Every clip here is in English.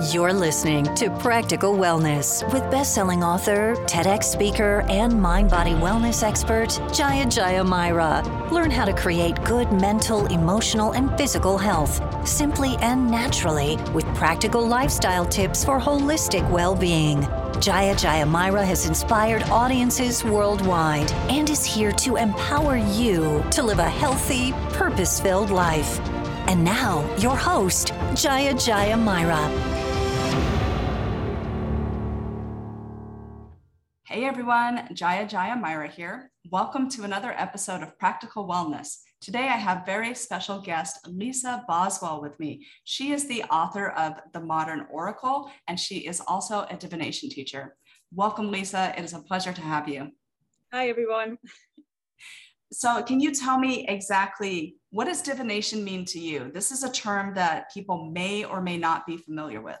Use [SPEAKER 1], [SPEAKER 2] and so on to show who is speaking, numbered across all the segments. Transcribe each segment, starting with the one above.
[SPEAKER 1] You're listening to Practical Wellness with best-selling author, TEDx speaker, and mind-body wellness expert Jaya Jaya Myra. Learn how to create good mental, emotional, and physical health simply and naturally with practical lifestyle tips for holistic well-being. Jaya Jaya Myra has inspired audiences worldwide and is here to empower you to live a healthy, purpose-filled life. And now, your host, Jaya Jaya Myra.
[SPEAKER 2] Everyone, Jaya Jaya Myra here. Welcome to another episode of Practical Wellness. Today I have very special guest Lisa Boswell with me. She is the author of The Modern Oracle and she is also a divination teacher. Welcome, Lisa. It is a pleasure to have you.
[SPEAKER 3] Hi everyone.
[SPEAKER 2] So, can you tell me exactly what does divination mean to you? This is a term that people may or may not be familiar with.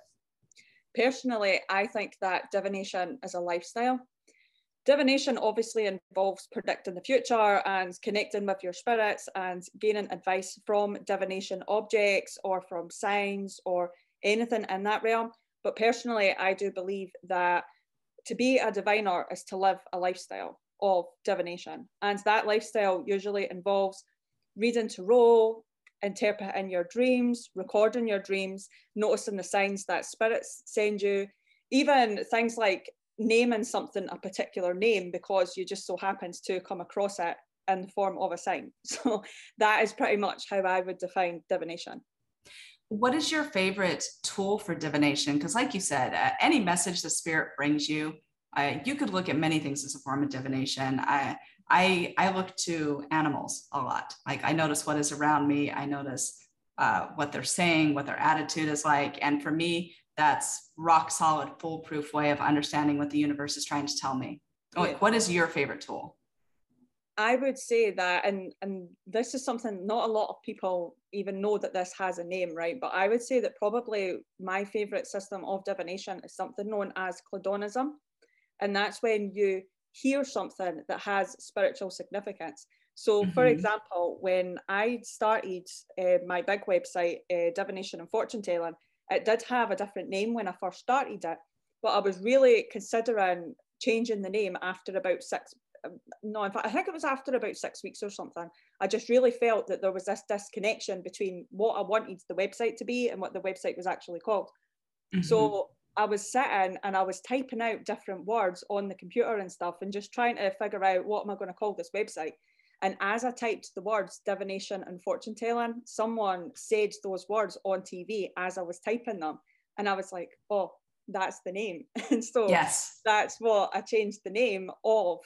[SPEAKER 3] Personally, I think that divination is a lifestyle divination obviously involves predicting the future and connecting with your spirits and gaining advice from divination objects or from signs or anything in that realm. But personally, I do believe that to be a diviner is to live a lifestyle of divination. And that lifestyle usually involves reading tarot, interpreting your dreams, recording your dreams, noticing the signs that spirits send you, even things like naming something a particular name because you just so happens to come across it in the form of a sign. So that is pretty much how I would define divination.
[SPEAKER 2] What is your favorite tool for divination? Because, like you said, uh, any message the spirit brings you, uh, you could look at many things as a form of divination. I, I, I look to animals a lot. Like I notice what is around me. I notice uh, what they're saying, what their attitude is like. And for me, that's rock solid, foolproof way of understanding what the universe is trying to tell me. Like, what is your favorite tool?
[SPEAKER 3] I would say that, and and this is something not a lot of people even know that this has a name, right? But I would say that probably my favorite system of divination is something known as cledonism, and that's when you hear something that has spiritual significance. So, mm-hmm. for example, when I started uh, my big website, uh, Divination and Fortune Telling, it did have a different name when I first started it, but I was really considering changing the name after about six. Um, no, in fact, I think it was after about six weeks or something. I just really felt that there was this disconnection between what I wanted the website to be and what the website was actually called. Mm-hmm. So I was sitting and I was typing out different words on the computer and stuff and just trying to figure out what am I going to call this website. And as I typed the words divination and fortune telling, someone said those words on TV as I was typing them. And I was like, oh, that's the name. And so
[SPEAKER 2] yes.
[SPEAKER 3] that's what I changed the name of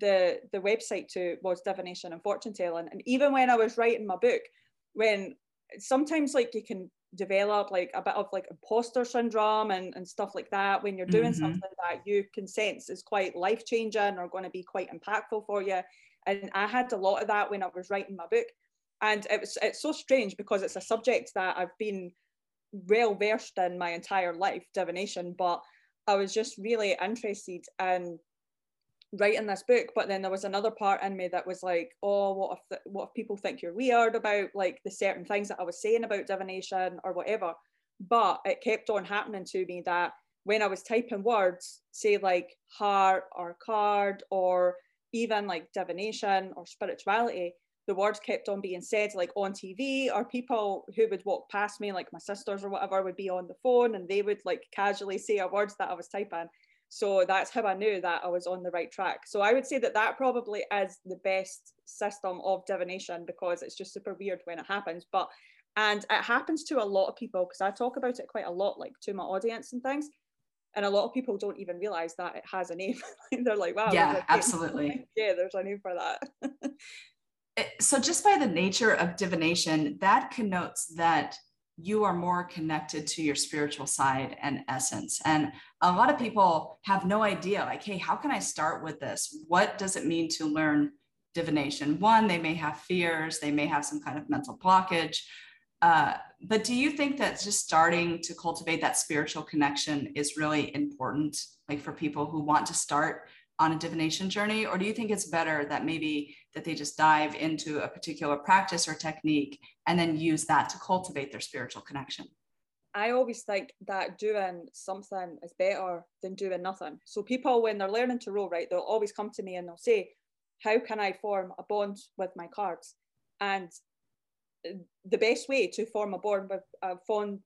[SPEAKER 3] the the website to was divination and fortune telling. And even when I was writing my book, when sometimes like you can develop like a bit of like imposter syndrome and, and stuff like that when you're doing mm-hmm. something that you can sense is quite life changing or going to be quite impactful for you and I had a lot of that when I was writing my book. And it was it's so strange because it's a subject that I've been well versed in my entire life, divination, but I was just really interested in writing this book. But then there was another part in me that was like, oh, what if what if people think you're weird about like the certain things that I was saying about divination or whatever. But it kept on happening to me that when I was typing words, say like heart or card or even like divination or spirituality, the words kept on being said like on TV or people who would walk past me, like my sisters or whatever, would be on the phone and they would like casually say a words that I was typing. So that's how I knew that I was on the right track. So I would say that that probably is the best system of divination because it's just super weird when it happens. But and it happens to a lot of people because I talk about it quite a lot, like to my audience and things and a lot of people don't even realize that it has a name. They're like wow
[SPEAKER 2] yeah absolutely.
[SPEAKER 3] yeah there's a name for that.
[SPEAKER 2] Eh, so just by the nature of divination that connotes that you are more connected to your spiritual side and essence. And a lot of people have no idea like hey how can i start with this? What does it mean to learn divination? One they may have fears they may have some kind of mental blockage uh, but do you think that just starting to cultivate that spiritual connection is really important, like for people who want to start on a divination journey, or do you think it's better that maybe that they just dive into a particular practice or technique and then use that to cultivate their spiritual connection?
[SPEAKER 3] I always think that doing something is better than doing nothing. So people, when they're learning tarot, right, they'll always come to me and they'll say, "How can I form a bond with my cards?" And the best way to form a bond with a fond,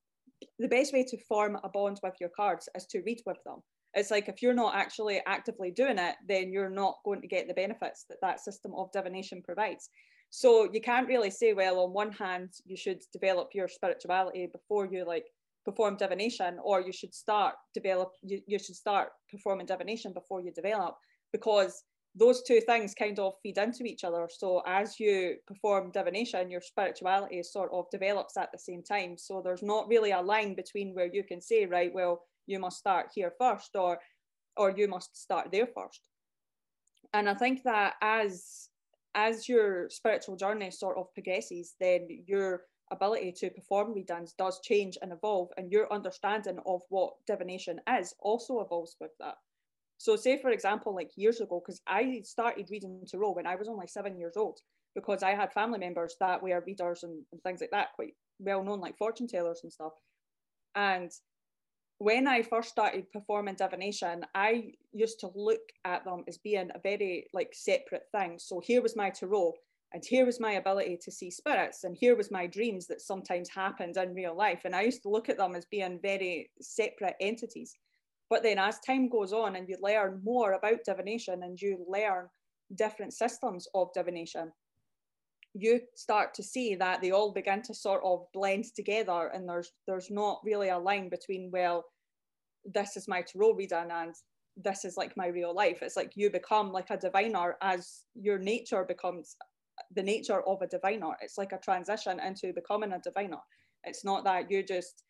[SPEAKER 3] the best way to form a bond with your cards is to read with them. It's like if you're not actually actively doing it, then you're not going to get the benefits that that system of divination provides. So you can't really say, well, on one hand, you should develop your spirituality before you like perform divination or you should start develop you, you should start performing divination before you develop because those two things kind of feed into each other. So as you perform divination your spirituality sort of develops at the same time. So there's not really a line between where you can say right well you must start here first or or you must start there first. And i think that as as your spiritual journey sort of progresses then your ability to perform readings does change and evolve, and your understanding of what divination is also evolves with that. So, say for example, like years ago, because I started reading tarot when I was only seven years old, because I had family members that were readers and, and things like that, quite well known, like fortune tellers and stuff. And when I first started performing divination, I used to look at them as being a very like separate thing. So here was my tarot, and here was my ability to see spirits and here was my dreams that sometimes happened in real life and i used to look at them as being very separate entities but then as time goes on and you learn more about divination and you learn different systems of divination you start to see that they all begin to sort of blend together and there's there's not really a line between well this is my tarot reading and this is like my real life it's like you become like a diviner as your nature becomes the nature of a diviner. It's like a transition into becoming a diviner. It's not that you just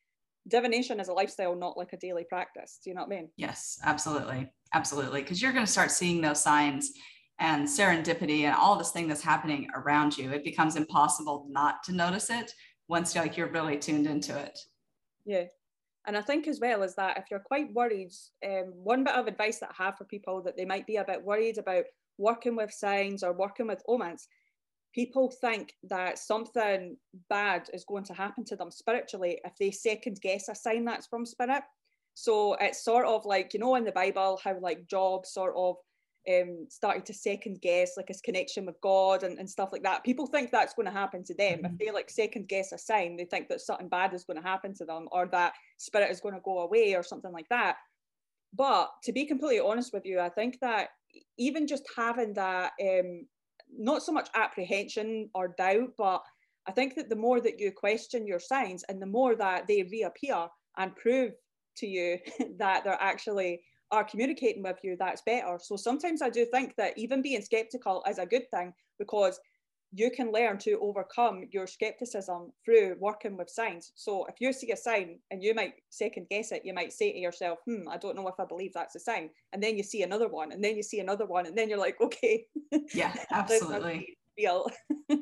[SPEAKER 3] divination is a lifestyle, not like a daily practice. Do you know what I mean?
[SPEAKER 2] Yes, absolutely. Absolutely. Because you're going to start seeing those signs and serendipity and all this thing that's happening around you. It becomes impossible not to notice it once you're like you're really tuned into it.
[SPEAKER 3] Yeah. And I think as well is that if you're quite worried, um, one bit of advice that I have for people that they might be a bit worried about working with signs or working with omens people think that something bad is going to happen to them spiritually if they second guess a sign that's from spirit. So it's sort of like, you know, in the Bible, how like Job sort of um, started to second guess like his connection with God and, and stuff like that. People think that's going to happen to them. Mm-hmm. If they like second guess a sign, they think that something bad is going to happen to them or that spirit is going to go away or something like that. But to be completely honest with you, I think that even just having that um, not so much apprehension or doubt, but I think that the more that you question your signs and the more that they reappear and prove to you that they're actually are communicating with you, that's better. So sometimes I do think that even being skeptical is a good thing because you can learn to overcome your skepticism through working with signs. So if you see a sign and you might second guess it, you might say to yourself, hmm, I don't know if I believe that's a sign. And then you see another one, and then you see another one, and then you're like, okay.
[SPEAKER 2] Yeah, absolutely. Real.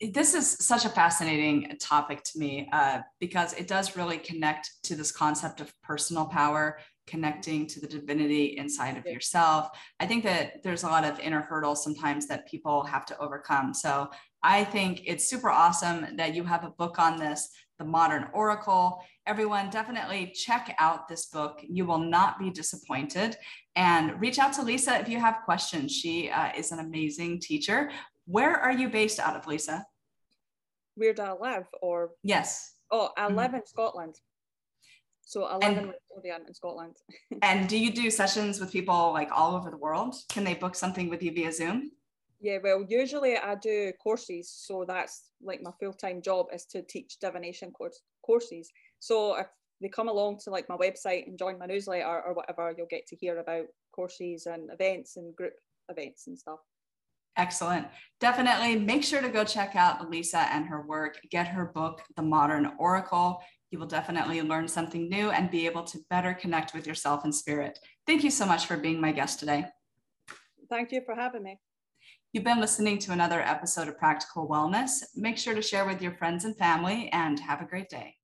[SPEAKER 2] this is such a fascinating topic to me uh, because it does really connect to this concept of personal power connecting to the divinity inside of yourself. I think that there's a lot of inner hurdles sometimes that people have to overcome. So I think it's super awesome that you have a book on this, The Modern Oracle. Everyone, definitely check out this book. You will not be disappointed. And reach out to Lisa if you have questions. She uh, is an amazing teacher. Where are you based out of, Lisa?
[SPEAKER 3] Where do I live? Or
[SPEAKER 2] yes.
[SPEAKER 3] Oh, I mm-hmm. live in Scotland. So I live and, in Lothian in Scotland.
[SPEAKER 2] and do you do sessions with people like all over the world? Can they book something with you via Zoom?
[SPEAKER 3] Yeah, well, usually I do courses. So that's like my full time job is to teach divination course, courses. So if they come along to like my website and join my newsletter or whatever, you'll get to hear about courses and events and group events and stuff.
[SPEAKER 2] Excellent. Definitely make sure to go check out Lisa and her work. Get her book, The Modern Oracle you will definitely learn something new and be able to better connect with yourself and spirit. Thank you so much for being my guest today.
[SPEAKER 3] Thank you for having me.
[SPEAKER 2] You've been listening to another episode of Practical Wellness. Make sure to share with your friends and family and have a great day.